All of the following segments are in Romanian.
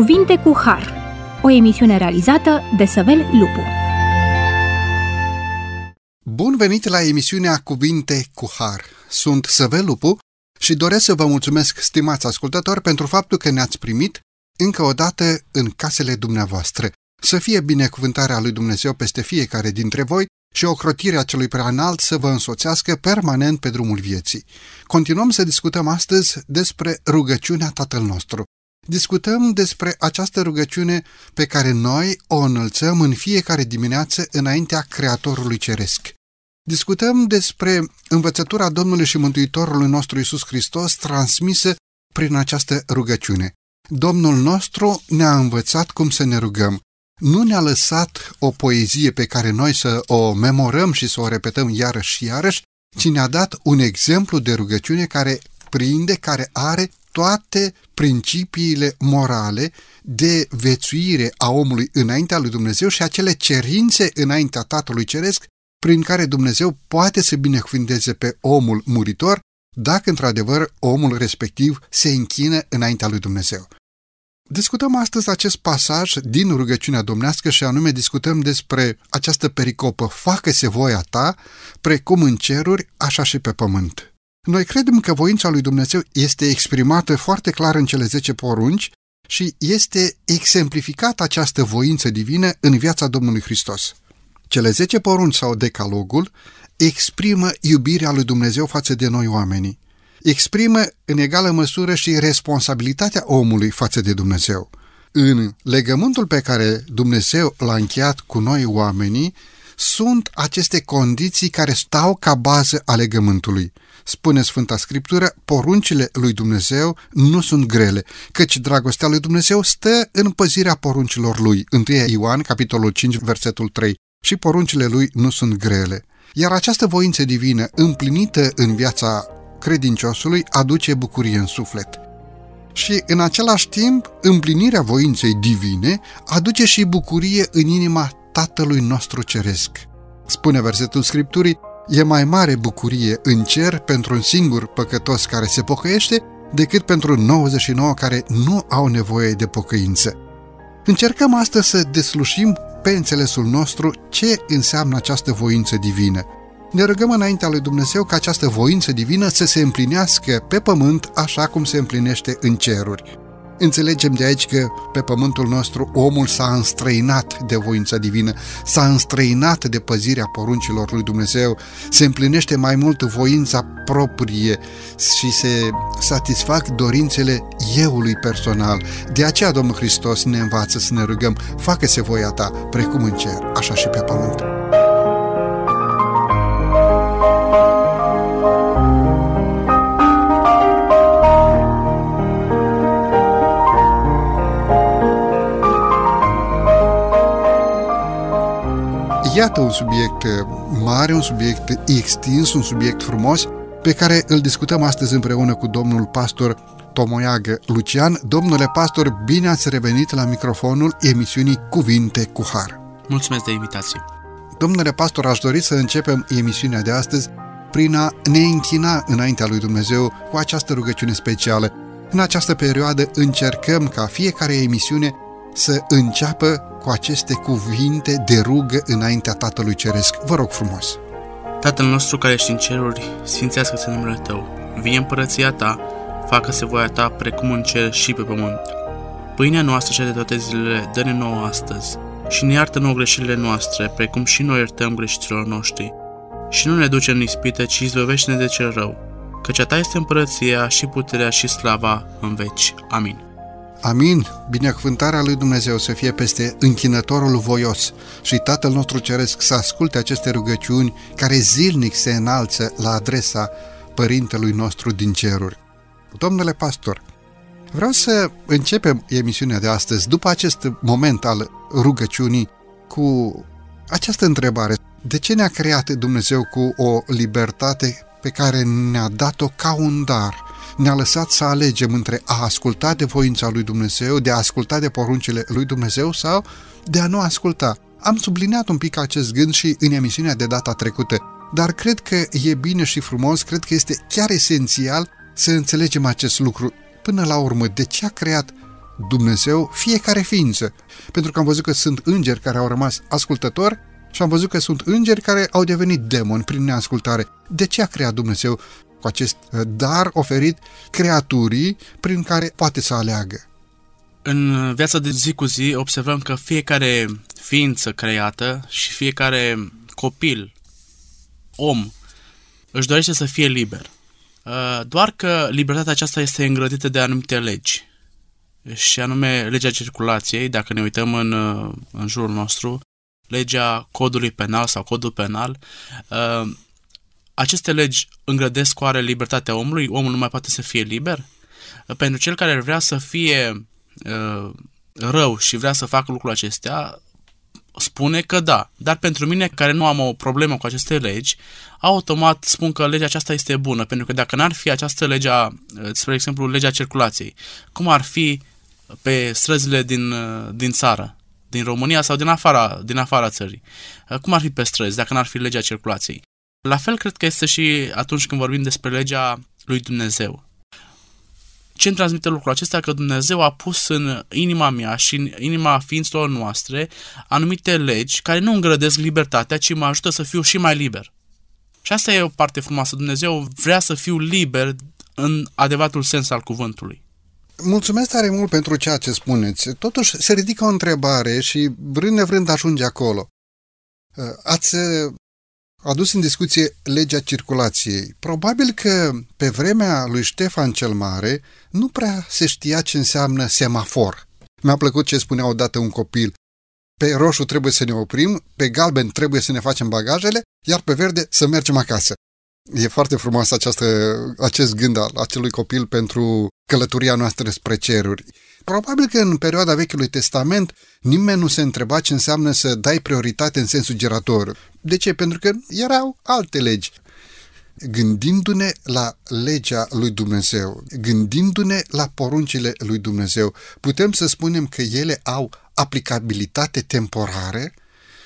Cuvinte cu Har, o emisiune realizată de Săvel Lupu. Bun venit la emisiunea Cuvinte cu Har. Sunt Săvel Lupu și doresc să vă mulțumesc, stimați ascultători, pentru faptul că ne-ați primit încă o dată în casele dumneavoastră. Să fie binecuvântarea lui Dumnezeu peste fiecare dintre voi și ocrotirea celui prea înalt să vă însoțească permanent pe drumul vieții. Continuăm să discutăm astăzi despre rugăciunea Tatăl nostru. Discutăm despre această rugăciune pe care noi o înălțăm în fiecare dimineață înaintea Creatorului Ceresc. Discutăm despre învățătura Domnului și Mântuitorului nostru Isus Hristos transmisă prin această rugăciune. Domnul nostru ne-a învățat cum să ne rugăm. Nu ne-a lăsat o poezie pe care noi să o memorăm și să o repetăm iarăși și iarăși, ci ne-a dat un exemplu de rugăciune care prinde, care are toate principiile morale de vețuire a omului înaintea lui Dumnezeu și acele cerințe înaintea Tatălui Ceresc prin care Dumnezeu poate să binecuvânteze pe omul muritor dacă într-adevăr omul respectiv se închină înaintea lui Dumnezeu. Discutăm astăzi acest pasaj din rugăciunea domnească și anume discutăm despre această pericopă Facă-se voia ta, precum în ceruri, așa și pe pământ. Noi credem că voința lui Dumnezeu este exprimată foarte clar în cele 10 porunci și este exemplificată această voință divină în viața Domnului Hristos. Cele 10 porunci sau decalogul exprimă iubirea lui Dumnezeu față de noi oamenii. Exprimă în egală măsură și responsabilitatea omului față de Dumnezeu. În legământul pe care Dumnezeu l-a încheiat cu noi oamenii, sunt aceste condiții care stau ca bază a legământului. Spune Sfânta Scriptură, poruncile lui Dumnezeu nu sunt grele, căci dragostea lui Dumnezeu stă în păzirea poruncilor lui. 1 Ioan, capitolul 5, versetul 3. Și poruncile lui nu sunt grele. Iar această voință divină, împlinită în viața credinciosului, aduce bucurie în suflet. Și în același timp, împlinirea voinței divine aduce și bucurie în inima Tatălui nostru Ceresc. Spune versetul Scripturii, e mai mare bucurie în cer pentru un singur păcătos care se pocăiește decât pentru 99 care nu au nevoie de pocăință. Încercăm astăzi să deslușim pe înțelesul nostru ce înseamnă această voință divină. Ne rugăm înaintea lui Dumnezeu ca această voință divină să se împlinească pe pământ așa cum se împlinește în ceruri. Înțelegem de aici că pe pământul nostru omul s-a înstrăinat de voința divină, s-a înstrăinat de păzirea poruncilor lui Dumnezeu, se împlinește mai mult voința proprie și se satisfac dorințele euului personal. De aceea Domnul Hristos ne învață să ne rugăm, facă-se voia ta, precum în cer, așa și pe pământ. Iată un subiect uh, mare, un subiect extins, un subiect frumos, pe care îl discutăm astăzi împreună cu domnul pastor Tomoiagă Lucian. Domnule pastor, bine ați revenit la microfonul emisiunii Cuvinte cu Har. Mulțumesc de invitație. Domnule pastor, aș dori să începem emisiunea de astăzi prin a ne închina înaintea lui Dumnezeu cu această rugăciune specială. În această perioadă încercăm ca fiecare emisiune să înceapă cu aceste cuvinte de rugă înaintea Tatălui Ceresc. Vă rog frumos! Tatăl nostru care ești în ceruri, sfințească-se numele Tău. Vine împărăția Ta, facă-se voia Ta precum în cer și pe pământ. Pâinea noastră cea de toate zilele, dă-ne nouă astăzi și ne iartă nouă greșelile noastre, precum și noi iertăm greșiților noștri. Și nu ne duce în ispită, ci izbăvește-ne de cel rău, căci a Ta este împărăția și puterea și slava în veci. Amin. Amin. Binecuvântarea lui Dumnezeu să fie peste închinătorul voios și Tatăl nostru Ceresc să asculte aceste rugăciuni care zilnic se înalță la adresa Părintelui nostru din ceruri. Domnule pastor, vreau să începem emisiunea de astăzi după acest moment al rugăciunii cu această întrebare. De ce ne-a creat Dumnezeu cu o libertate pe care ne-a dat-o ca un dar? Ne-a lăsat să alegem între a asculta de voința lui Dumnezeu, de a asculta de poruncile lui Dumnezeu sau de a nu asculta. Am subliniat un pic acest gând și în emisiunea de data trecută, dar cred că e bine și frumos, cred că este chiar esențial să înțelegem acest lucru. Până la urmă, de ce a creat Dumnezeu fiecare ființă. Pentru că am văzut că sunt îngeri care au rămas ascultători și am văzut că sunt îngeri care au devenit demoni prin neascultare. De ce a creat Dumnezeu cu acest uh, dar oferit creaturii prin care poate să aleagă? În viața de zi cu zi observăm că fiecare ființă creată și fiecare copil, om, își dorește să fie liber. Uh, doar că libertatea aceasta este îngrădită de anumite legi. Și anume legea circulației, dacă ne uităm în, uh, în jurul nostru, legea codului penal sau codul penal, uh, aceste legi îngrădesc oare libertatea omului? Omul nu mai poate să fie liber? Pentru cel care vrea să fie rău și vrea să facă lucrul acestea, spune că da. Dar pentru mine, care nu am o problemă cu aceste legi, automat spun că legea aceasta este bună, pentru că dacă n-ar fi această legea, spre exemplu, legea circulației, cum ar fi pe străzile din, din țară, din România sau din afara, din afara țării? Cum ar fi pe străzi dacă n-ar fi legea circulației? La fel cred că este și atunci când vorbim despre legea lui Dumnezeu. Ce îmi transmite lucrul acesta? Că Dumnezeu a pus în inima mea și în inima ființelor noastre anumite legi care nu îngrădesc libertatea, ci mă ajută să fiu și mai liber. Și asta e o parte frumoasă. Dumnezeu vrea să fiu liber în adevăratul sens al cuvântului. Mulțumesc tare mult pentru ceea ce spuneți. Totuși, se ridică o întrebare și vrând nevrând ajunge acolo. Ați adus în discuție legea circulației. Probabil că pe vremea lui Ștefan cel Mare nu prea se știa ce înseamnă semafor. Mi-a plăcut ce spunea odată un copil. Pe roșu trebuie să ne oprim, pe galben trebuie să ne facem bagajele, iar pe verde să mergem acasă. E foarte frumos această, acest gând al acelui copil pentru călătoria noastră spre ceruri. Probabil că în perioada Vechiului Testament nimeni nu se întreba ce înseamnă să dai prioritate în sensul giratoriu. De ce? Pentru că erau alte legi. Gândindu-ne la legea lui Dumnezeu, gândindu-ne la poruncile lui Dumnezeu, putem să spunem că ele au aplicabilitate temporară,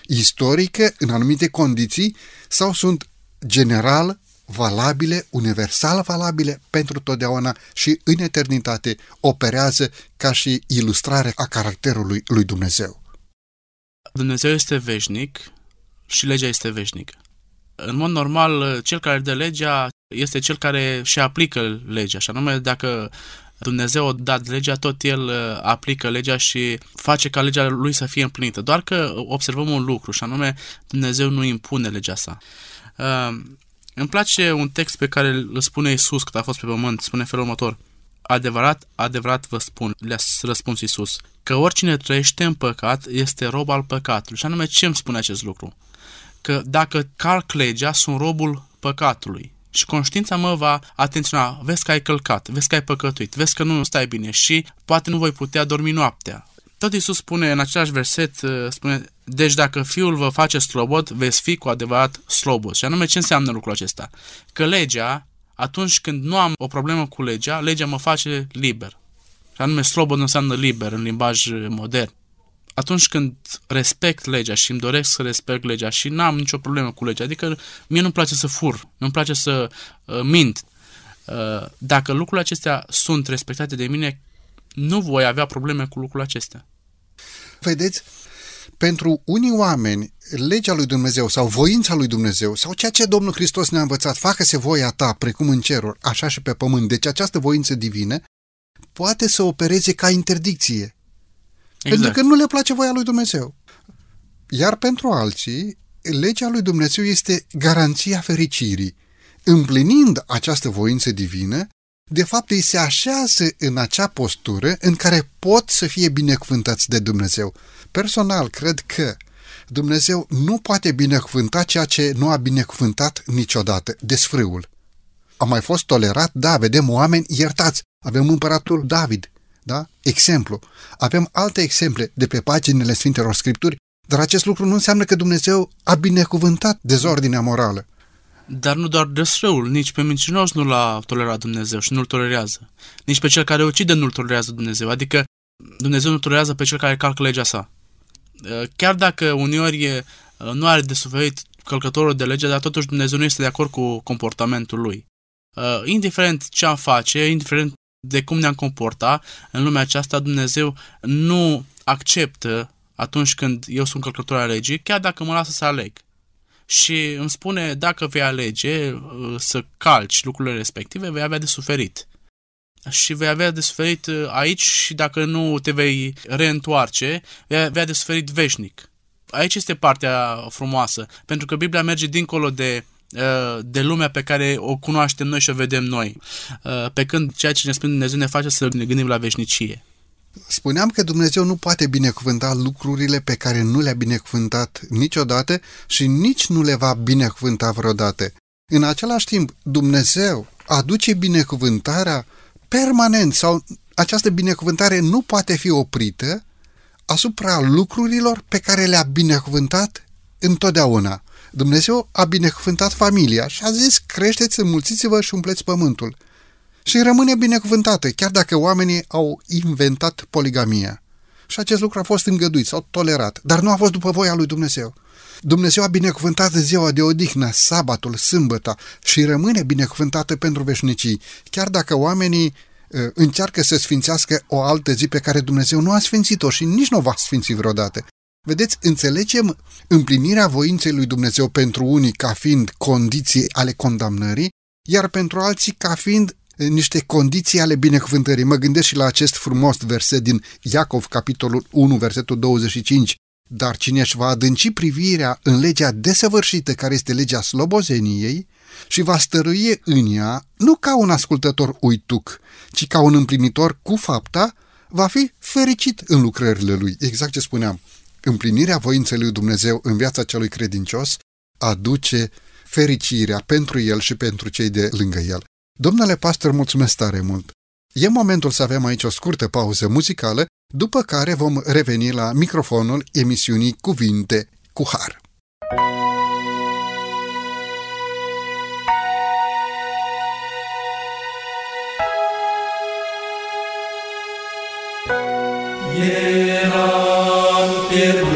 istorică, în anumite condiții, sau sunt general valabile, universal valabile pentru totdeauna și în eternitate operează ca și ilustrare a caracterului lui Dumnezeu. Dumnezeu este veșnic și legea este veșnică. În mod normal, cel care dă legea este cel care și aplică legea, și anume dacă Dumnezeu a dat legea, tot el uh, aplică legea și face ca legea lui să fie împlinită. Doar că observăm un lucru, și anume Dumnezeu nu impune legea sa. Uh, îmi place un text pe care îl spune Isus când a fost pe pământ, spune felul următor. Adevărat, adevărat vă spun, le-a răspuns Isus, că oricine trăiește în păcat este rob al păcatului. Și anume, ce îmi spune acest lucru? Că dacă calc legea, sunt robul păcatului. Și conștiința mă va atenționa, vezi că ai călcat, vezi că ai păcătuit, vezi că nu stai bine și poate nu voi putea dormi noaptea. Tot Iisus spune în același verset, uh, spune, deci dacă Fiul vă face slobod, veți fi cu adevărat slobos. Și anume ce înseamnă lucrul acesta? Că legea, atunci când nu am o problemă cu legea, legea mă face liber. Și anume slobod înseamnă liber în limbaj modern. Atunci când respect legea și îmi doresc să respect legea și n-am nicio problemă cu legea, adică mie nu-mi place să fur, nu-mi place să uh, mint, uh, dacă lucrurile acestea sunt respectate de mine, nu voi avea probleme cu lucrurile acestea. Vedeți, pentru unii oameni, legea lui Dumnezeu sau voința lui Dumnezeu sau ceea ce Domnul Hristos ne-a învățat, facă-se voia ta, precum în ceruri, așa și pe pământ, deci această voință divină, poate să opereze ca interdicție. Exact. Pentru că nu le place voia lui Dumnezeu. Iar pentru alții, legea lui Dumnezeu este garanția fericirii. Împlinind această voință divină, de fapt îi se așează în acea postură în care pot să fie binecuvântați de Dumnezeu. Personal, cred că Dumnezeu nu poate binecuvânta ceea ce nu a binecuvântat niciodată, desfrâul. A mai fost tolerat? Da, vedem oameni iertați. Avem împăratul David, da? Exemplu. Avem alte exemple de pe paginile Sfintelor Scripturi, dar acest lucru nu înseamnă că Dumnezeu a binecuvântat dezordinea morală. Dar nu doar desfrâul, nici pe mincinos nu l-a tolerat Dumnezeu și nu-l tolerează. Nici pe cel care ucide nu-l tolerează Dumnezeu. Adică Dumnezeu nu tolerează pe cel care calcă legea sa. Chiar dacă uneori nu are de suferit călcătorul de lege, dar totuși Dumnezeu nu este de acord cu comportamentul lui. Indiferent ce am face, indiferent de cum ne-am comporta în lumea aceasta, Dumnezeu nu acceptă atunci când eu sunt călcător al legii, chiar dacă mă lasă să aleg. Și îmi spune, dacă vei alege uh, să calci lucrurile respective, vei avea de suferit. Și vei avea de suferit uh, aici și dacă nu te vei reîntoarce, vei avea de suferit veșnic. Aici este partea frumoasă, pentru că Biblia merge dincolo de uh, de lumea pe care o cunoaștem noi și o vedem noi. Pe când ceea ce ne spune Dumnezeu ne face să ne gândim la veșnicie. Spuneam că Dumnezeu nu poate binecuvânta lucrurile pe care nu le-a binecuvântat niciodată și nici nu le va binecuvânta vreodată. În același timp, Dumnezeu aduce binecuvântarea permanent sau această binecuvântare nu poate fi oprită asupra lucrurilor pe care le-a binecuvântat întotdeauna. Dumnezeu a binecuvântat familia și a zis, creșteți, înmulțiți-vă și umpleți pământul și rămâne binecuvântată, chiar dacă oamenii au inventat poligamia. Și acest lucru a fost îngăduit sau tolerat, dar nu a fost după voia lui Dumnezeu. Dumnezeu a binecuvântat ziua de odihnă, sabatul, sâmbăta și rămâne binecuvântată pentru veșnicii, chiar dacă oamenii uh, încearcă să sfințească o altă zi pe care Dumnezeu nu a sfințit-o și nici nu o va sfinți vreodată. Vedeți, înțelegem împlinirea voinței lui Dumnezeu pentru unii ca fiind condiții ale condamnării, iar pentru alții ca fiind niște condiții ale binecuvântării. Mă gândesc și la acest frumos verset din Iacov, capitolul 1, versetul 25. Dar cine își va adânci privirea în legea desăvârșită, care este legea slobozeniei, și va stăruie în ea, nu ca un ascultător uituc, ci ca un împlinitor cu fapta, va fi fericit în lucrările lui. Exact ce spuneam. Împlinirea voinței lui Dumnezeu în viața celui credincios aduce fericirea pentru el și pentru cei de lângă el. Domnule pastor, mulțumesc tare mult! E momentul să avem aici o scurtă pauză muzicală, după care vom reveni la microfonul emisiunii Cuvinte cu Har. Eram pierdut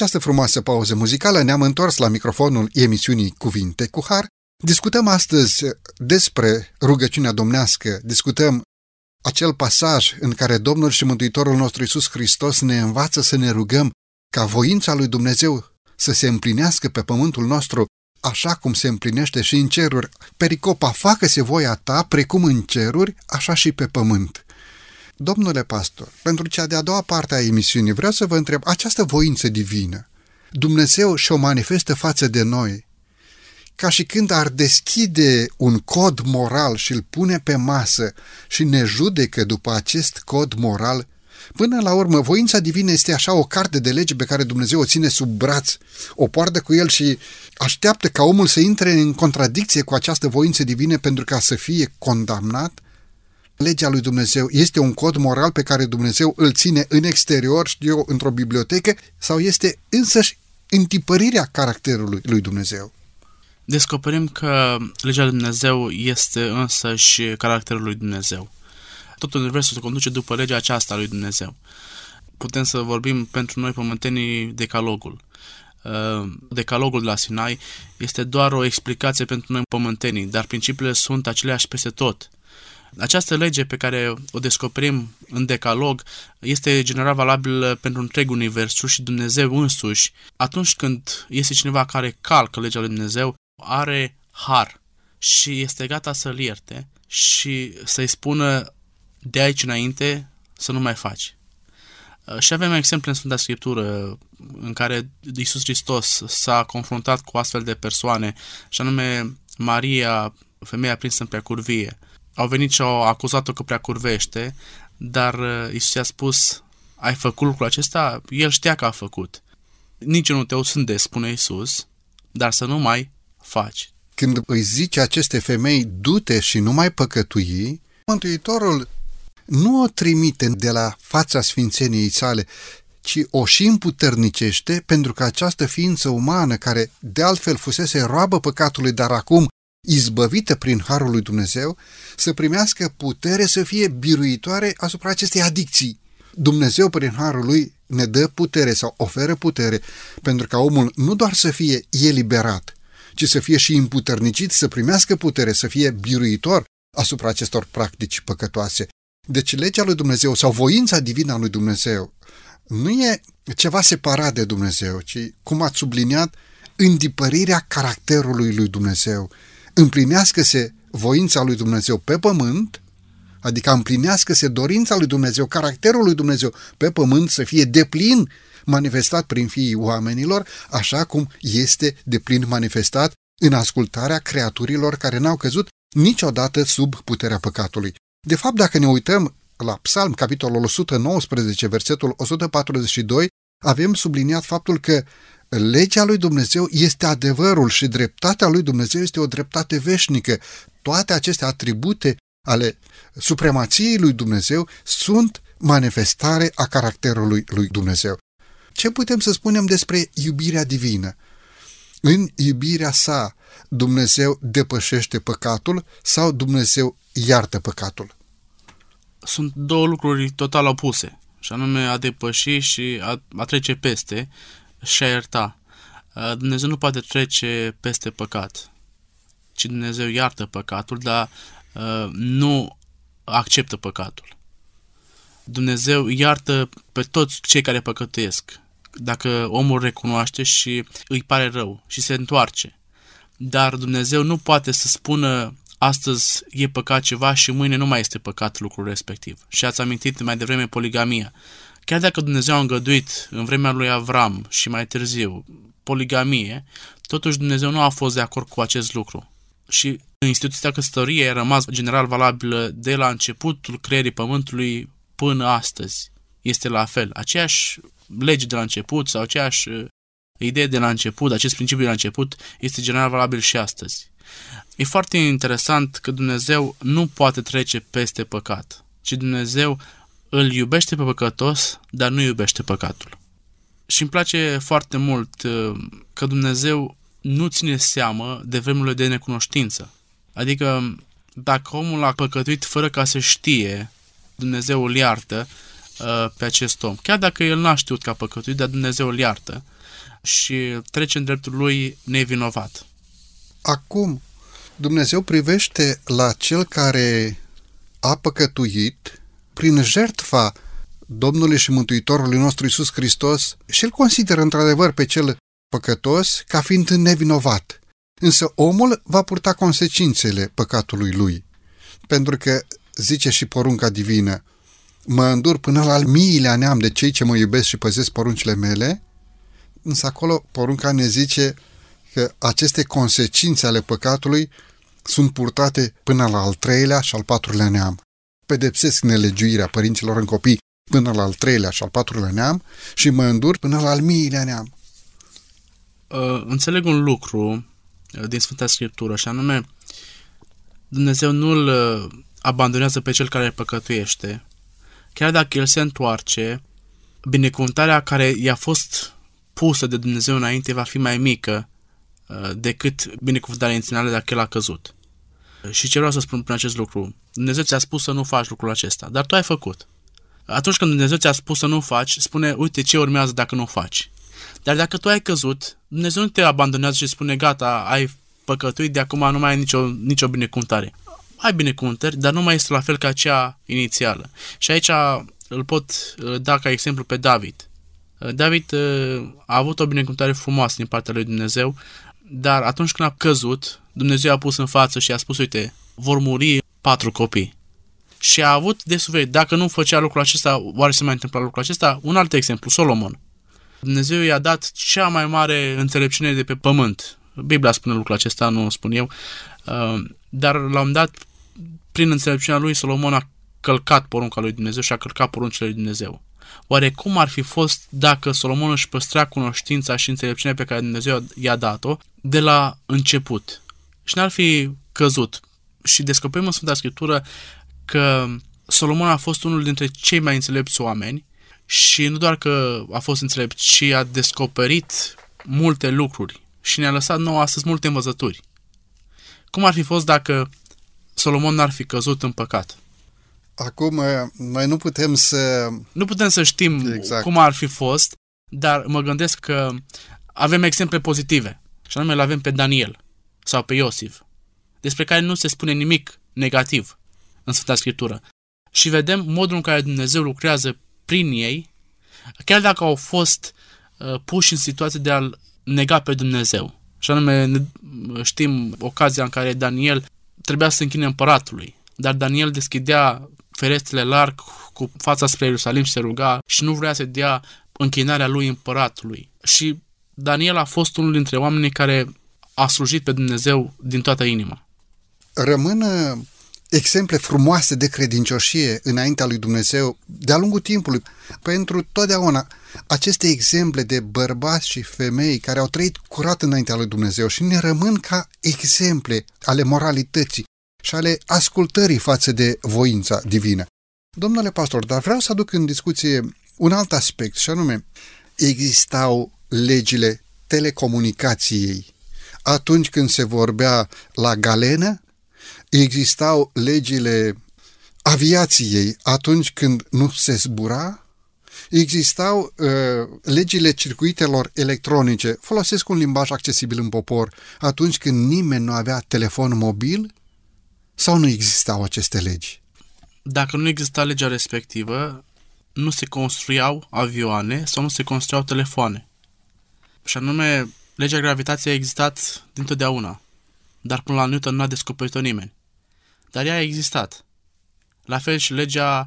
această frumoasă pauză muzicală ne-am întors la microfonul emisiunii Cuvinte cu Har. Discutăm astăzi despre rugăciunea domnească, discutăm acel pasaj în care Domnul și Mântuitorul nostru Iisus Hristos ne învață să ne rugăm ca voința lui Dumnezeu să se împlinească pe pământul nostru așa cum se împlinește și în ceruri. Pericopa, facă-se voia ta, precum în ceruri, așa și pe pământ. Domnule pastor, pentru cea de-a doua parte a emisiunii vreau să vă întreb, această voință divină, Dumnezeu și-o manifestă față de noi, ca și când ar deschide un cod moral și îl pune pe masă și ne judecă după acest cod moral, Până la urmă, voința divină este așa o carte de lege pe care Dumnezeu o ține sub braț, o poartă cu el și așteaptă ca omul să intre în contradicție cu această voință divină pentru ca să fie condamnat legea lui Dumnezeu este un cod moral pe care Dumnezeu îl ține în exterior, știu eu, într-o bibliotecă, sau este însăși întipărirea caracterului lui Dumnezeu? Descoperim că legea lui Dumnezeu este însăși caracterul lui Dumnezeu. Tot universul se conduce după legea aceasta lui Dumnezeu. Putem să vorbim pentru noi pământenii decalogul. Uh, decalogul de la Sinai este doar o explicație pentru noi pământenii, dar principiile sunt aceleași peste tot. Această lege pe care o descoperim în decalog este general valabilă pentru întreg universul și Dumnezeu însuși. Atunci când este cineva care calcă legea lui Dumnezeu, are har și este gata să-l ierte și să-i spună de aici înainte să nu mai faci. Și avem exemple în Sfânta Scriptură în care Iisus Hristos s-a confruntat cu astfel de persoane, și anume Maria, femeia prinsă în preacurvie, au venit și au acuzat-o că prea curvește, dar uh, Isus i-a spus, ai făcut lucrul acesta? El știa că a făcut. Nici nu te de, spune Isus, dar să nu mai faci. Când îi zice aceste femei, du-te și nu mai păcătui, Mântuitorul nu o trimite de la fața sfințeniei sale, ci o și împuternicește pentru că această ființă umană, care de altfel fusese roabă păcatului, dar acum izbăvită prin harul lui Dumnezeu, să primească putere să fie biruitoare asupra acestei adicții. Dumnezeu, prin harul lui, ne dă putere sau oferă putere pentru ca omul nu doar să fie eliberat, ci să fie și împuternicit, să primească putere, să fie biruitor asupra acestor practici păcătoase. Deci legea lui Dumnezeu sau voința divină a lui Dumnezeu nu e ceva separat de Dumnezeu, ci, cum ați subliniat, îndipărirea caracterului lui Dumnezeu. Împlinească-se voința lui Dumnezeu pe pământ, adică împlinească-se dorința lui Dumnezeu, caracterul lui Dumnezeu pe pământ să fie deplin manifestat prin fiii oamenilor, așa cum este deplin manifestat în ascultarea creaturilor care n-au căzut niciodată sub puterea păcatului. De fapt, dacă ne uităm la Psalm, capitolul 119, versetul 142, avem subliniat faptul că legea lui Dumnezeu este adevărul și dreptatea lui Dumnezeu este o dreptate veșnică. Toate aceste atribute ale supremației lui Dumnezeu sunt manifestare a caracterului lui Dumnezeu. Ce putem să spunem despre iubirea divină? În iubirea sa, Dumnezeu depășește păcatul sau Dumnezeu iartă păcatul? Sunt două lucruri total opuse, și anume a depăși și a, a trece peste și a ierta. Dumnezeu nu poate trece peste păcat, ci Dumnezeu iartă păcatul, dar nu acceptă păcatul. Dumnezeu iartă pe toți cei care păcătuiesc. Dacă omul recunoaște și îi pare rău și se întoarce. Dar Dumnezeu nu poate să spună astăzi e păcat ceva și mâine nu mai este păcat lucrul respectiv. Și ați amintit mai devreme poligamia. Chiar dacă Dumnezeu a îngăduit în vremea lui Avram și mai târziu poligamie, totuși Dumnezeu nu a fost de acord cu acest lucru. Și instituția căsătoriei a rămas general valabilă de la începutul creierii pământului până astăzi. Este la fel. Aceeași lege de la început sau aceeași uh, idee de la început, acest principiu de la început, este general valabil și astăzi. E foarte interesant că Dumnezeu nu poate trece peste păcat, ci Dumnezeu îl iubește pe păcătos, dar nu iubește păcatul. Și îmi place foarte mult uh, că Dumnezeu nu ține seamă de vremurile de necunoștință. Adică, dacă omul a păcătuit fără ca să știe, Dumnezeu îl iartă uh, pe acest om. Chiar dacă el n-a știut că a păcătuit, dar Dumnezeu îl iartă și trece în dreptul lui nevinovat. Acum, Dumnezeu privește la cel care a păcătuit prin jertfa Domnului și Mântuitorului nostru Isus Hristos și îl consideră într-adevăr pe cel păcătos ca fiind nevinovat. Însă omul va purta consecințele păcatului lui, pentru că zice și porunca divină, mă îndur până la al miilea neam de cei ce mă iubesc și păzesc poruncile mele, însă acolo porunca ne zice că aceste consecințe ale păcatului sunt purtate până la al treilea și al patrulea neam. Pedepsesc nelegiuirea părinților în copii până la al treilea și al patrulea neam și mă îndur până la al miilea neam. Uh, înțeleg un lucru uh, din Sfânta Scriptură și anume Dumnezeu nu îl uh, abandonează pe cel care păcătuiește. Chiar dacă el se întoarce, binecuvântarea care i-a fost pusă de Dumnezeu înainte va fi mai mică uh, decât binecuvântarea inițială dacă el a căzut. Și ce vreau să spun prin acest lucru? Dumnezeu ți-a spus să nu faci lucrul acesta, dar tu ai făcut. Atunci când Dumnezeu ți-a spus să nu faci, spune, uite ce urmează dacă nu faci. Dar dacă tu ai căzut, Dumnezeu nu te abandonează și spune, gata, ai păcătuit, de acum nu mai ai nicio, nicio binecuvântare. Ai binecuvântări, dar nu mai este la fel ca cea inițială. Și aici îl pot uh, da ca exemplu pe David. Uh, David uh, a avut o binecuvântare frumoasă din partea lui Dumnezeu, dar atunci când a căzut, Dumnezeu a pus în față și a spus, uite, vor muri patru copii. Și a avut de suferit. Dacă nu făcea lucrul acesta, oare se mai întâmpla lucrul acesta? Un alt exemplu, Solomon. Dumnezeu i-a dat cea mai mare înțelepciune de pe pământ. Biblia spune lucrul acesta, nu spun eu. Uh, dar l-am dat prin înțelepciunea lui, Solomon a călcat porunca lui Dumnezeu și a călcat poruncile lui Dumnezeu. Oare cum ar fi fost dacă Solomon își păstra cunoștința și înțelepciunea pe care Dumnezeu i-a dat-o de la început? Și n-ar fi căzut. Și descoperim în Sfânta Scriptură că Solomon a fost unul dintre cei mai înțelepți oameni Și nu doar că a fost înțelept, ci a descoperit multe lucruri și ne-a lăsat nouă astăzi multe învățături. Cum ar fi fost dacă Solomon n-ar fi căzut în păcat? Acum, noi nu putem să... Nu putem să știm exact. cum ar fi fost, dar mă gândesc că avem exemple pozitive. Și anume îl avem pe Daniel sau pe Iosif, despre care nu se spune nimic negativ în Sfânta Scriptură. Și vedem modul în care Dumnezeu lucrează prin ei, chiar dacă au fost uh, puși în situație de a-L nega pe Dumnezeu. Și anume, știm ocazia în care Daniel trebuia să se închine împăratului, dar Daniel deschidea ferestrele larg cu fața spre Ierusalim și se ruga și nu vrea să dea închinarea lui împăratului. Și Daniel a fost unul dintre oamenii care a slujit pe Dumnezeu din toată inima. Rămân exemple frumoase de credincioșie înaintea lui Dumnezeu de-a lungul timpului. Pentru totdeauna aceste exemple de bărbați și femei care au trăit curat înaintea lui Dumnezeu și ne rămân ca exemple ale moralității și ale ascultării față de voința divină. Domnule pastor, dar vreau să aduc în discuție un alt aspect și anume existau legile telecomunicației atunci când se vorbea la galenă existau legile aviației atunci când nu se zbura, existau uh, legile circuitelor electronice, folosesc un limbaj accesibil în popor, atunci când nimeni nu avea telefon mobil sau nu existau aceste legi? Dacă nu exista legea respectivă, nu se construiau avioane sau nu se construiau telefoane. Și anume, legea gravitației a existat dintotdeauna, dar până la Newton nu a descoperit-o nimeni dar ea a existat. La fel și legea,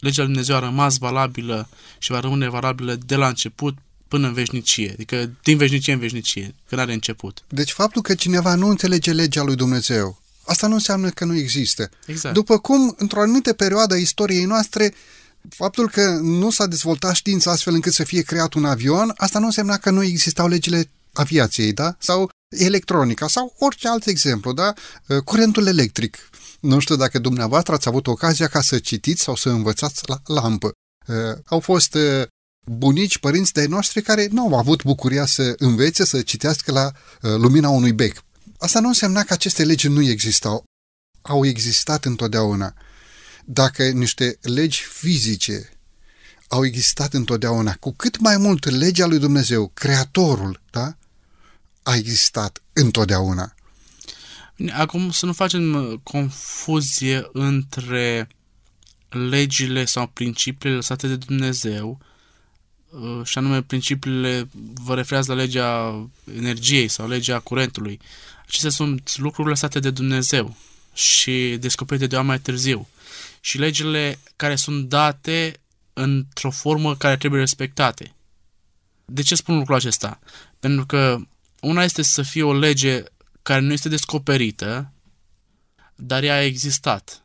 legea lui Dumnezeu a rămas valabilă și va rămâne valabilă de la început până în veșnicie, adică din veșnicie în veșnicie, când are început. Deci faptul că cineva nu înțelege legea lui Dumnezeu, asta nu înseamnă că nu există. Exact. După cum, într-o anumită perioadă a istoriei noastre, faptul că nu s-a dezvoltat știința astfel încât să fie creat un avion, asta nu însemna că nu existau legile aviației, da? Sau electronica, sau orice alt exemplu, da? Curentul electric. Nu știu dacă dumneavoastră ați avut ocazia ca să citiți sau să învățați la lampă. Uh, au fost uh, bunici, părinți de noștri care nu au avut bucuria să învețe să citească la uh, lumina unui bec. Asta nu însemna că aceste legi nu existau. Au existat întotdeauna. Dacă niște legi fizice au existat întotdeauna, cu cât mai mult legea lui Dumnezeu, Creatorul, da? a existat întotdeauna. Acum să nu facem uh, confuzie între legile sau principiile lăsate de Dumnezeu uh, și anume principiile vă referați la legea energiei sau legea curentului. Acestea sunt lucruri lăsate de Dumnezeu și descoperite de oameni mai târziu. Și legile care sunt date într-o formă care trebuie respectate. De ce spun lucrul acesta? Pentru că una este să fie o lege care nu este descoperită, dar ea a existat.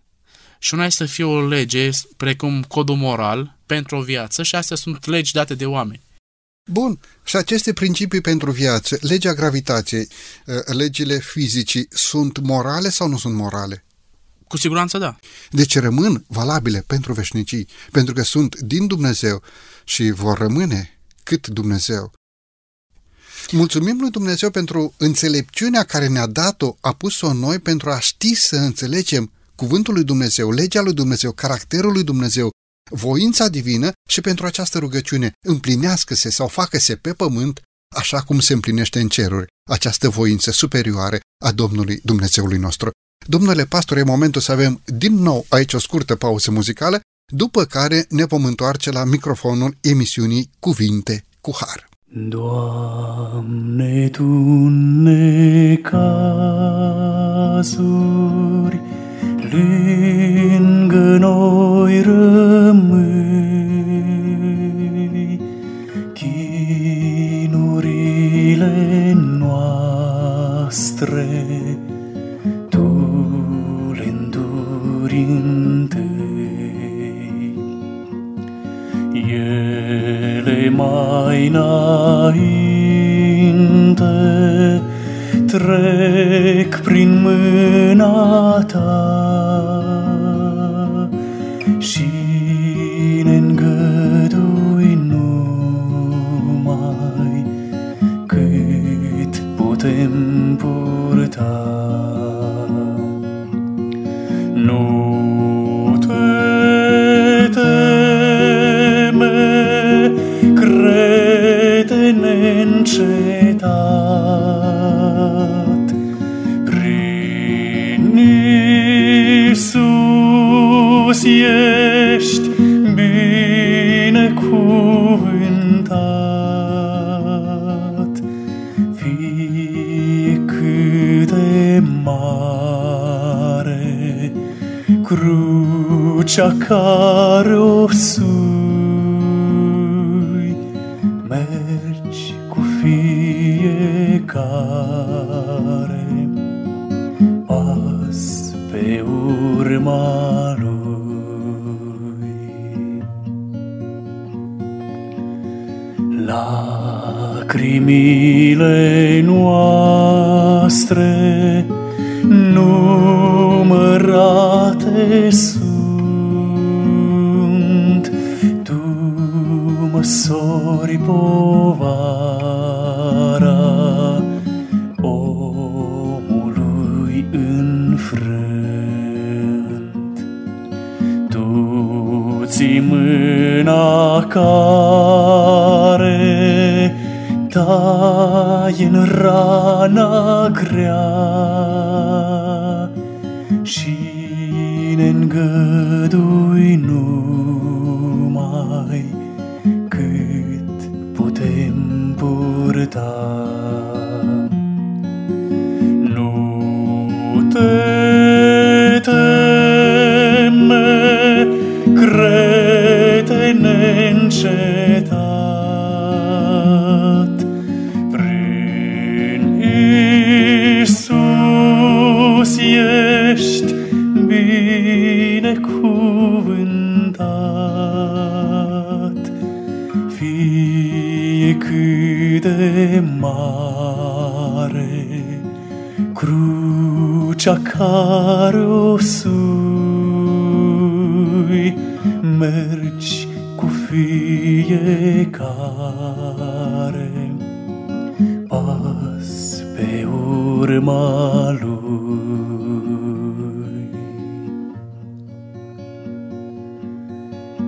Și una este să fie o lege, precum codul moral, pentru o viață și astea sunt legi date de oameni. Bun, și aceste principii pentru viață, legea gravitației, uh, legile fizicii, sunt morale sau nu sunt morale? Cu siguranță da. Deci rămân valabile pentru veșnicii, pentru că sunt din Dumnezeu și vor rămâne cât Dumnezeu. Mulțumim lui Dumnezeu pentru înțelepciunea care ne-a dat-o, a pus-o în noi pentru a ști să înțelegem cuvântul lui Dumnezeu, legea lui Dumnezeu, caracterul lui Dumnezeu, voința divină și pentru această rugăciune împlinească-se sau facă-se pe pământ așa cum se împlinește în ceruri, această voință superioară a Domnului Dumnezeului nostru. Domnule pastor, e momentul să avem din nou aici o scurtă pauză muzicală, după care ne vom întoarce la microfonul emisiunii Cuvinte cu Har. Doamne, Tu necazuri, lângă noi Lacrimile noastre numărate sunt, Tu măsori povara omului înfrânt. Tu ții mâna care tai în rana grea și ne îngădui crucea care o sui, mergi cu fiecare pas pe urma lui.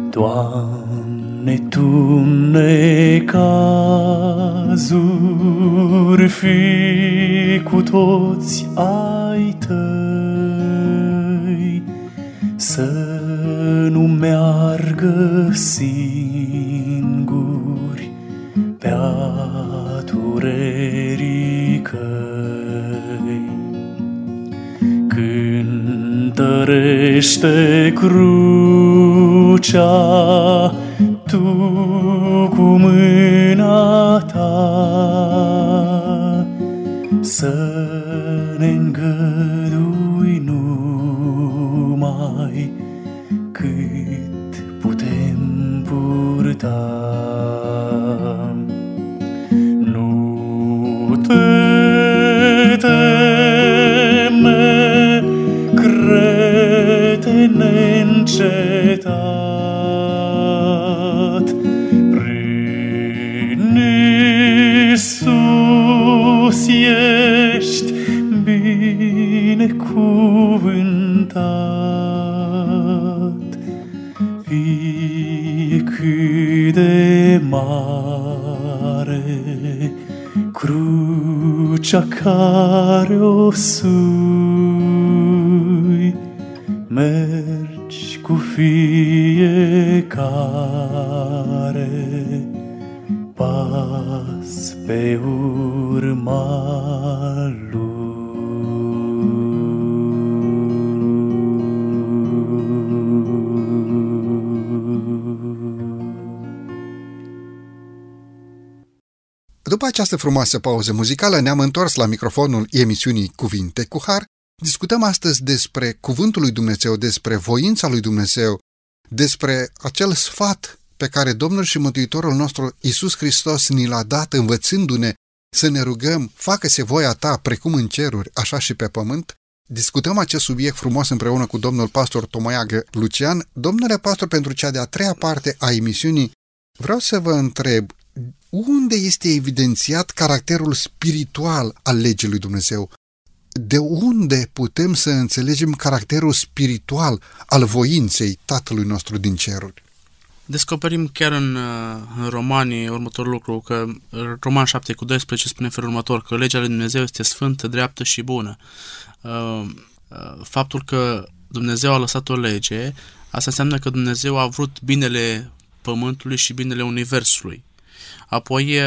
Doamne, Tu necazuri fi cu toți ai Cântărește crucea care o sui, mergi cu fiecare pas pe urma lui. După această frumoasă pauză muzicală ne-am întors la microfonul emisiunii Cuvinte cu Har. Discutăm astăzi despre Cuvântul lui Dumnezeu, despre voința lui Dumnezeu, despre acel sfat pe care Domnul și Mântuitorul nostru Isus Hristos ni l-a dat învățându-ne să ne rugăm, facă-se voia ta precum în ceruri, așa și pe pământ. Discutăm acest subiect frumos împreună cu domnul pastor Tomoiagă Lucian. Domnule pastor, pentru cea de-a treia parte a emisiunii, vreau să vă întreb unde este evidențiat caracterul spiritual al legii lui Dumnezeu? De unde putem să înțelegem caracterul spiritual al voinței Tatălui nostru din ceruri? Descoperim chiar în, uh, în Romanii următorul lucru, că Roman 7 cu 12 spune felul următor, că legea lui Dumnezeu este sfântă, dreaptă și bună. Uh, uh, faptul că Dumnezeu a lăsat o lege, asta înseamnă că Dumnezeu a vrut binele pământului și binele universului. Apoi,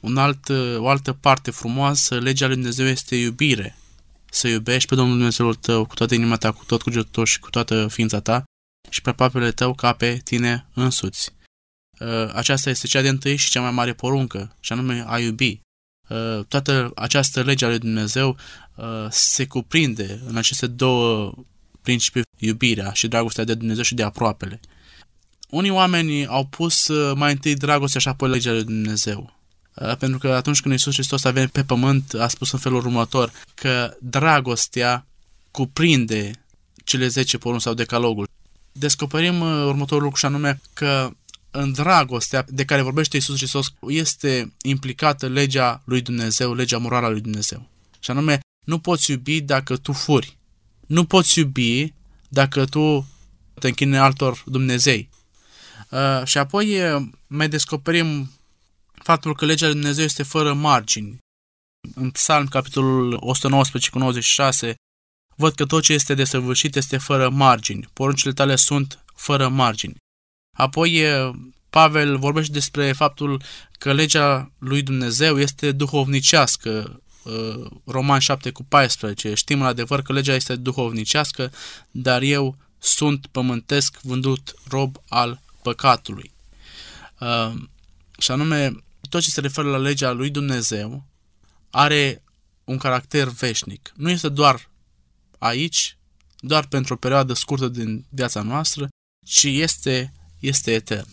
un alt, o altă parte frumoasă, legea lui Dumnezeu este iubire. Să iubești pe Domnul Dumnezeul tău cu toată inima ta, cu tot cugetul și cu toată ființa ta și pe papele tău ca pe tine însuți. Aceasta este cea de întâi și cea mai mare poruncă, și anume a iubi. Toată această lege a lui Dumnezeu se cuprinde în aceste două principii, iubirea și dragostea de Dumnezeu și de aproapele unii oameni au pus uh, mai întâi dragostea și apoi legea lui Dumnezeu. Uh, pentru că atunci când Iisus Hristos a venit pe pământ, a spus în felul următor că dragostea cuprinde cele 10 porunci sau decalogul. Descoperim uh, următorul lucru și anume că în dragostea de care vorbește Iisus Hristos este implicată legea lui Dumnezeu, legea morală a lui Dumnezeu. Și anume, nu poți iubi dacă tu furi. Nu poți iubi dacă tu te închini altor Dumnezei. Uh, și apoi uh, mai descoperim faptul că legea lui Dumnezeu este fără margini. În Psalm, capitolul 119 cu 96, văd că tot ce este desăvârșit este fără margini. Poruncile tale sunt fără margini. Apoi uh, Pavel vorbește despre faptul că legea lui Dumnezeu este duhovnicească. Roman 7 cu 14. Știm în adevăr că legea este duhovnicească, dar eu sunt pământesc vândut rob al păcatului. Uh, și anume, tot ce se referă la legea lui Dumnezeu are un caracter veșnic. Nu este doar aici, doar pentru o perioadă scurtă din viața noastră, ci este, este etern.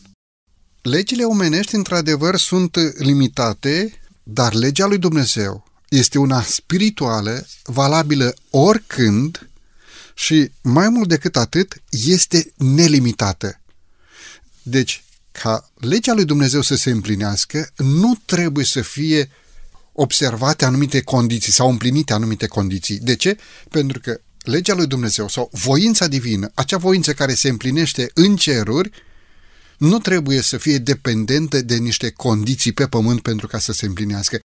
Legile omenești, într-adevăr, sunt limitate, dar legea lui Dumnezeu este una spirituală, valabilă oricând și, mai mult decât atât, este nelimitată. Deci, ca legea lui Dumnezeu să se împlinească, nu trebuie să fie observate anumite condiții sau împlinite anumite condiții. De ce? Pentru că legea lui Dumnezeu sau voința divină, acea voință care se împlinește în ceruri, nu trebuie să fie dependentă de niște condiții pe pământ pentru ca să se împlinească.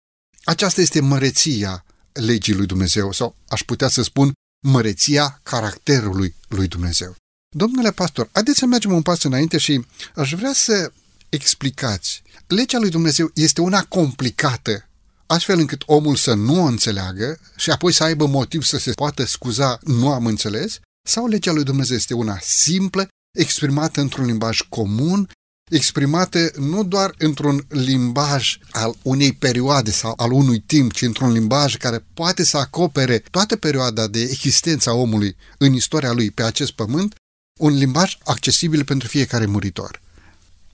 Aceasta este măreția legii lui Dumnezeu sau aș putea să spun măreția caracterului lui Dumnezeu. Domnule pastor, haideți să mergem un pas înainte și aș vrea să explicați. Legea lui Dumnezeu este una complicată, astfel încât omul să nu o înțeleagă și apoi să aibă motiv să se poată scuza, nu am înțeles, sau legea lui Dumnezeu este una simplă, exprimată într-un limbaj comun, exprimată nu doar într-un limbaj al unei perioade sau al unui timp, ci într-un limbaj care poate să acopere toată perioada de existență a omului în istoria lui pe acest pământ un limbaj accesibil pentru fiecare muritor.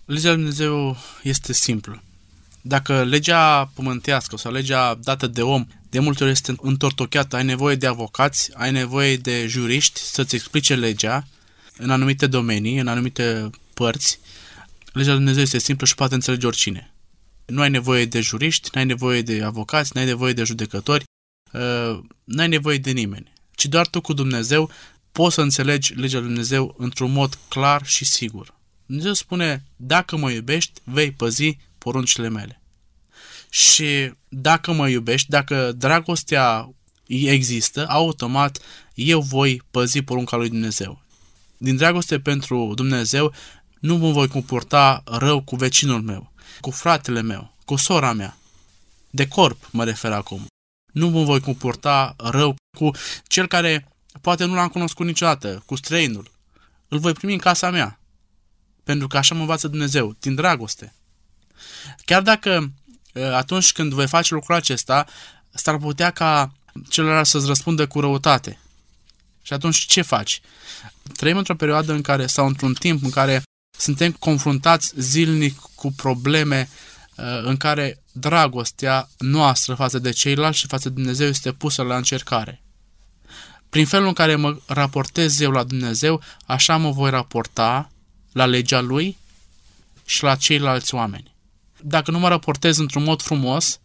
Legea lui Dumnezeu este simplă. Dacă legea pământească sau legea dată de om de multe ori este întortocheată, ai nevoie de avocați, ai nevoie de juriști să-ți explice legea în anumite domenii, în anumite părți, legea lui Dumnezeu este simplă și poate înțelege oricine. Nu ai nevoie de juriști, nu ai nevoie de avocați, nu ai nevoie de judecători, uh, nu ai nevoie de nimeni, ci doar tu cu Dumnezeu poți să înțelegi legea lui Dumnezeu într-un mod clar și sigur. Dumnezeu spune, dacă mă iubești, vei păzi poruncile mele. Și dacă mă iubești, dacă dragostea există, automat eu voi păzi porunca lui Dumnezeu. Din dragoste pentru Dumnezeu, nu mă voi comporta rău cu vecinul meu, cu fratele meu, cu sora mea. De corp mă refer acum. Nu mă voi comporta rău cu cel care poate nu l-am cunoscut niciodată, cu străinul. Îl voi primi în casa mea. Pentru că așa mă învață Dumnezeu, din dragoste. Chiar dacă ă, atunci când voi face lucrul acesta, s-ar putea ca celălalt să-ți răspundă cu răutate. Și atunci ce faci? Trăim într-o perioadă în care, sau într-un timp în care suntem confruntați zilnic cu probleme ă, în care dragostea noastră față de ceilalți și față de Dumnezeu este pusă la încercare. Prin felul în care mă raportez eu la Dumnezeu, așa mă voi raporta la legea Lui și la ceilalți oameni. dacă nu mă raportez într-un mod frumos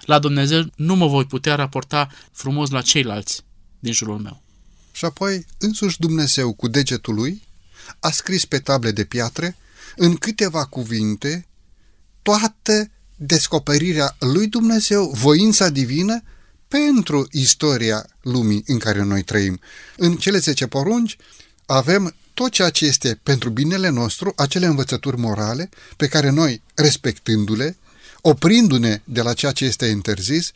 la Dumnezeu, nu mă voi putea raporta frumos la ceilalți din jurul meu. Și apoi, însuși Dumnezeu cu degetul lui a scris pe table de piatră, în câteva cuvinte, toată descoperirea lui Dumnezeu, voința divină, pentru istoria lumii în care noi trăim. În cele 10 porunci avem tot ceea ce este pentru binele nostru, acele învățături morale pe care noi, respectându-le, oprindu-ne de la ceea ce este interzis,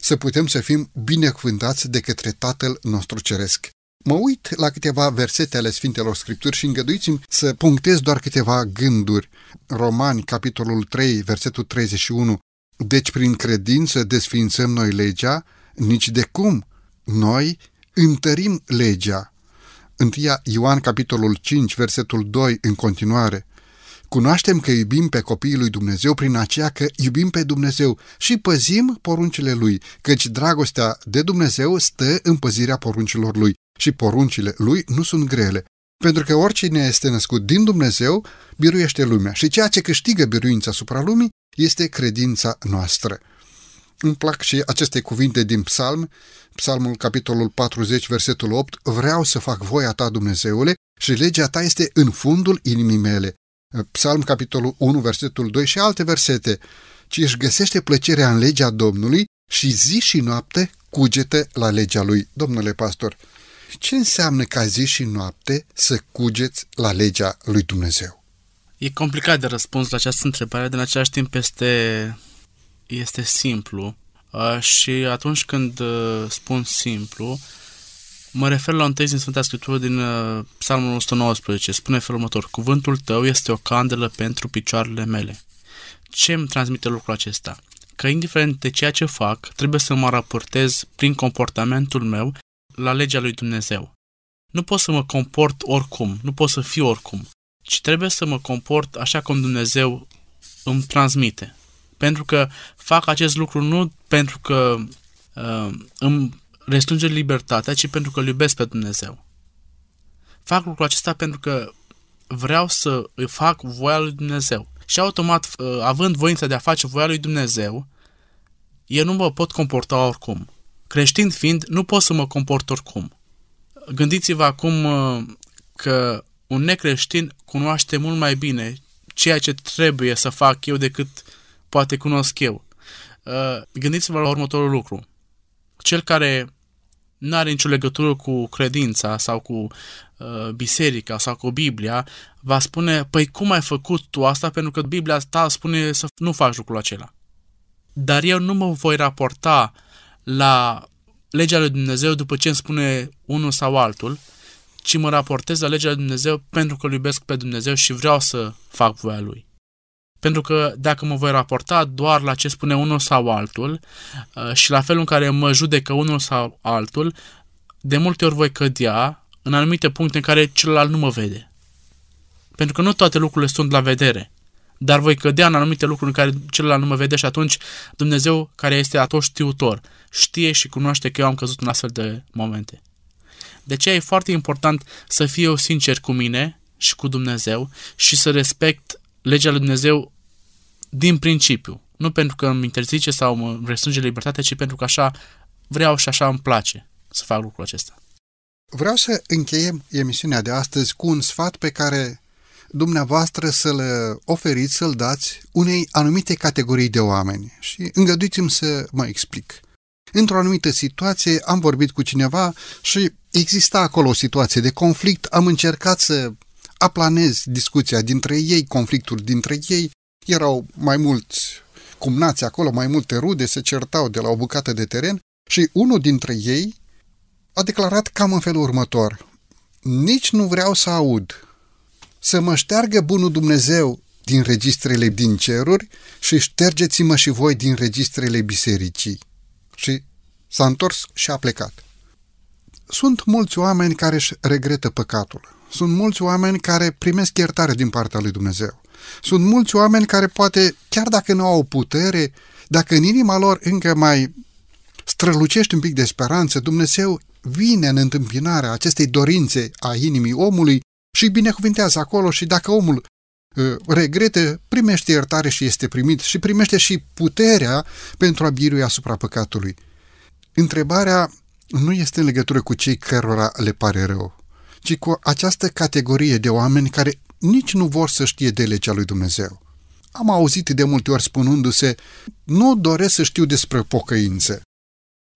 să putem să fim binecuvântați de către Tatăl nostru Ceresc. Mă uit la câteva versete ale Sfintelor Scripturi și îngăduiți-mi să punctez doar câteva gânduri. Romani, capitolul 3, versetul 31. Deci prin credință desfințăm noi legea, nici de cum. Noi întărim legea. 1 Ioan, capitolul 5, versetul 2, în continuare. Cunoaștem că iubim pe copiii lui Dumnezeu prin aceea că iubim pe Dumnezeu și păzim poruncile lui, căci dragostea de Dumnezeu stă în păzirea poruncilor lui și poruncile lui nu sunt grele. Pentru că oricine este născut din Dumnezeu, biruiește lumea și ceea ce câștigă biruința asupra lumii este credința noastră. Îmi plac și aceste cuvinte din psalm, psalmul capitolul 40, versetul 8, Vreau să fac voia ta, Dumnezeule, și legea ta este în fundul inimii mele. Psalm capitolul 1, versetul 2 și alte versete, ci își găsește plăcerea în legea Domnului și zi și noapte cugete la legea lui. Domnule pastor, ce înseamnă ca zi și noapte să cugeți la legea lui Dumnezeu? E complicat de răspuns la această întrebare, dar în același timp este, este simplu. Uh, și atunci când uh, spun simplu, mă refer la un text din Sfânta Scriptură din uh, Psalmul 119. Spune felul următor, Cuvântul tău este o candelă pentru picioarele mele. Ce îmi transmite lucrul acesta? Că indiferent de ceea ce fac, trebuie să mă raportez prin comportamentul meu la legea lui Dumnezeu. Nu pot să mă comport oricum, nu pot să fiu oricum, ci trebuie să mă comport așa cum Dumnezeu îmi transmite. Pentru că fac acest lucru nu pentru că uh, îmi restrânge libertatea, ci pentru că îl iubesc pe Dumnezeu. Fac lucrul acesta pentru că vreau să îi fac voia lui Dumnezeu. Și automat, uh, având voința de a face voia lui Dumnezeu, eu nu mă pot comporta oricum. Creștin fiind, nu pot să mă comport oricum. Gândiți-vă acum uh, că un necreștin cunoaște mult mai bine ceea ce trebuie să fac eu decât poate cunosc eu. Uh, gândiți-vă la următorul lucru. Cel care nu are nicio legătură cu credința sau cu uh, biserica sau cu Biblia, va spune, păi cum ai făcut tu asta? Pentru că Biblia ta spune să nu faci lucrul acela. Dar eu nu mă voi raporta la legea lui Dumnezeu după ce îmi spune unul sau altul, ci mă raportez la legea lui Dumnezeu pentru că îl iubesc pe Dumnezeu și vreau să fac voia lui. Pentru că dacă mă voi raporta doar la ce spune unul sau altul uh, și la felul în care mă judecă unul sau altul, de multe ori voi cădea în anumite puncte în care celălalt nu mă vede. Pentru că nu toate lucrurile sunt la vedere dar voi cădea în anumite lucruri în care celălalt nu mă vede și atunci Dumnezeu, care este atot știutor, știe și cunoaște că eu am căzut în astfel de momente. De aceea e foarte important să fiu eu sincer cu mine și cu Dumnezeu și să respect legea lui Dumnezeu din principiu. Nu pentru că îmi interzice sau mă restrânge libertatea, ci pentru că așa vreau și așa îmi place să fac lucrul acesta. Vreau să încheiem emisiunea de astăzi cu un sfat pe care dumneavoastră să-l oferiți, să-l dați unei anumite categorii de oameni. Și îngăduiți-mi să mă explic. Într-o anumită situație am vorbit cu cineva și exista acolo o situație de conflict, am încercat să aplanez discuția dintre ei, conflictul dintre ei, erau mai mulți cumnați acolo, mai multe rude, se certau de la o bucată de teren și unul dintre ei a declarat cam în felul următor. Nici nu vreau să aud să mă șteargă bunul Dumnezeu din registrele din ceruri și ștergeți-mă și voi din registrele bisericii. Și s-a întors și a plecat. Sunt mulți oameni care își regretă păcatul. Sunt mulți oameni care primesc iertare din partea lui Dumnezeu. Sunt mulți oameni care poate, chiar dacă nu au putere, dacă în inima lor încă mai strălucește un pic de speranță, Dumnezeu vine în întâmpinarea acestei dorințe a inimii omului și binecuvintează acolo și dacă omul uh, regrete, primește iertare și este primit și primește și puterea pentru a birui asupra păcatului. Întrebarea nu este în legătură cu cei cărora le pare rău, ci cu această categorie de oameni care nici nu vor să știe de legea lui Dumnezeu. Am auzit de multe ori spunându-se, nu doresc să știu despre pocăință.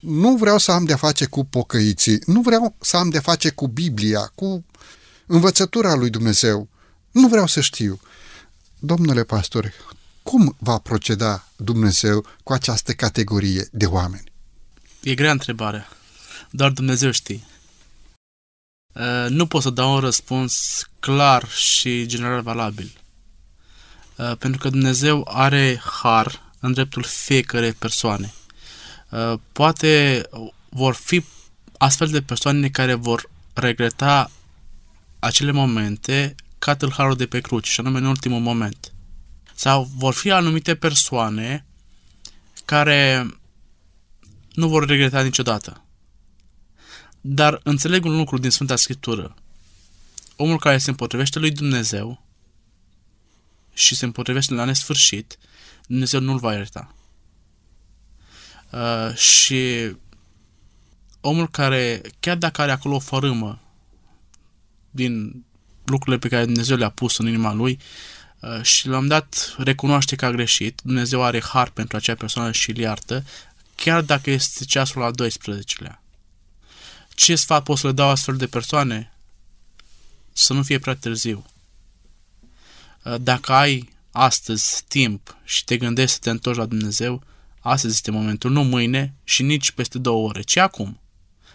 Nu vreau să am de-a face cu pocăiții, nu vreau să am de-a face cu Biblia, cu învățătura lui Dumnezeu. Nu vreau să știu. Domnule pastor, cum va proceda Dumnezeu cu această categorie de oameni? E grea întrebare. Doar Dumnezeu știe. Uh, nu pot să dau un răspuns clar și general valabil. Uh, pentru că Dumnezeu are har în dreptul fiecare persoane. Uh, poate vor fi astfel de persoane care vor regreta acele momente ca tâlharul de pe cruce, și anume în ultimul moment. Sau vor fi anumite persoane care nu vor regreta niciodată. Dar înțeleg un lucru din Sfânta Scriptură. Omul care se împotrivește lui Dumnezeu și se împotrivește la nesfârșit, Dumnezeu nu-l va ierta. Uh, și omul care, chiar dacă are acolo o fărâmă din lucrurile pe care Dumnezeu le-a pus în inima lui uh, și l-am dat recunoaște că a greșit, Dumnezeu are har pentru acea persoană și îl iartă, chiar dacă este ceasul al 12-lea. Ce sfat pot să le dau astfel de persoane? Să nu fie prea târziu. Uh, dacă ai astăzi timp și te gândești să te întorci la Dumnezeu, astăzi este momentul, nu mâine și nici peste două ore, ci acum.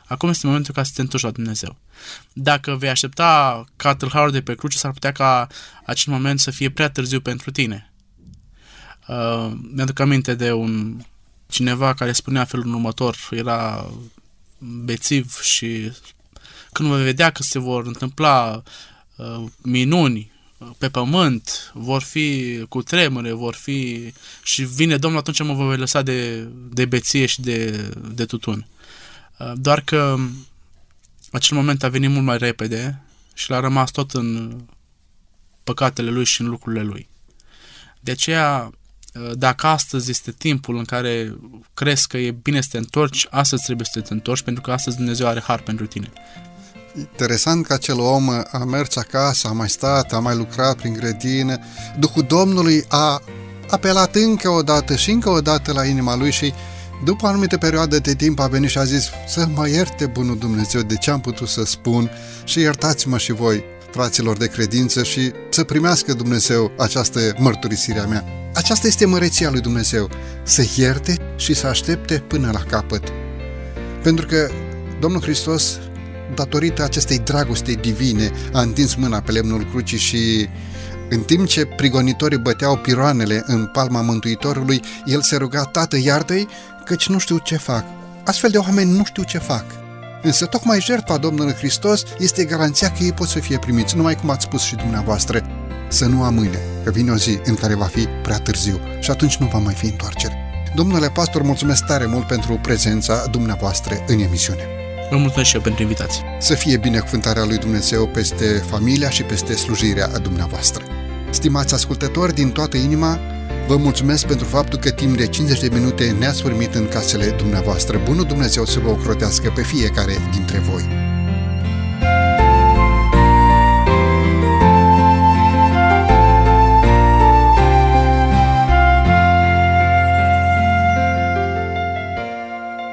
Acum este momentul ca să te întorci la Dumnezeu. Dacă vei aștepta ca tâlharul de pe cruce, s-ar putea ca acel moment să fie prea târziu pentru tine. Uh, mi-aduc aminte de un cineva care spunea felul următor, era bețiv și când vei vedea că se vor întâmpla uh, minuni pe pământ, vor fi cu tremure, vor fi... și vine Domnul atunci mă voi lăsa de, de beție și de, de tutun. Uh, doar că acel moment a venit mult mai repede și l-a rămas tot în păcatele lui și în lucrurile lui. De aceea, uh, dacă astăzi este timpul în care crezi că e bine să te întorci, astăzi trebuie să te întorci, pentru că astăzi Dumnezeu are har pentru tine. Interesant că acel om a mers acasă, a mai stat, a mai lucrat prin grădină. Duhul Domnului a apelat încă o dată și încă o dată la inima lui și după o anumită perioadă de timp a venit și a zis să mă ierte bunul Dumnezeu de ce am putut să spun și iertați-mă și voi, fraților de credință și să primească Dumnezeu această mărturisire a mea. Aceasta este măreția lui Dumnezeu, să ierte și să aștepte până la capăt. Pentru că Domnul Hristos datorită acestei dragoste divine, a întins mâna pe lemnul crucii și în timp ce prigonitorii băteau piroanele în palma Mântuitorului, el se ruga, Tată, iartă-i, căci nu știu ce fac. Astfel de oameni nu știu ce fac. Însă tocmai jertfa Domnului Hristos este garanția că ei pot să fie primiți, numai cum ați spus și dumneavoastră, să nu amâne, că vine o zi în care va fi prea târziu și atunci nu va mai fi întoarcere. Domnule pastor, mulțumesc tare mult pentru prezența dumneavoastră în emisiune. Vă mulțumesc și eu pentru invitație. Să fie binecuvântarea lui Dumnezeu peste familia și peste slujirea dumneavoastră. Stimați ascultători, din toată inima, vă mulțumesc pentru faptul că timp de 50 de minute ne-ați primit în casele dumneavoastră. Bunul Dumnezeu să vă ocrotească pe fiecare dintre voi.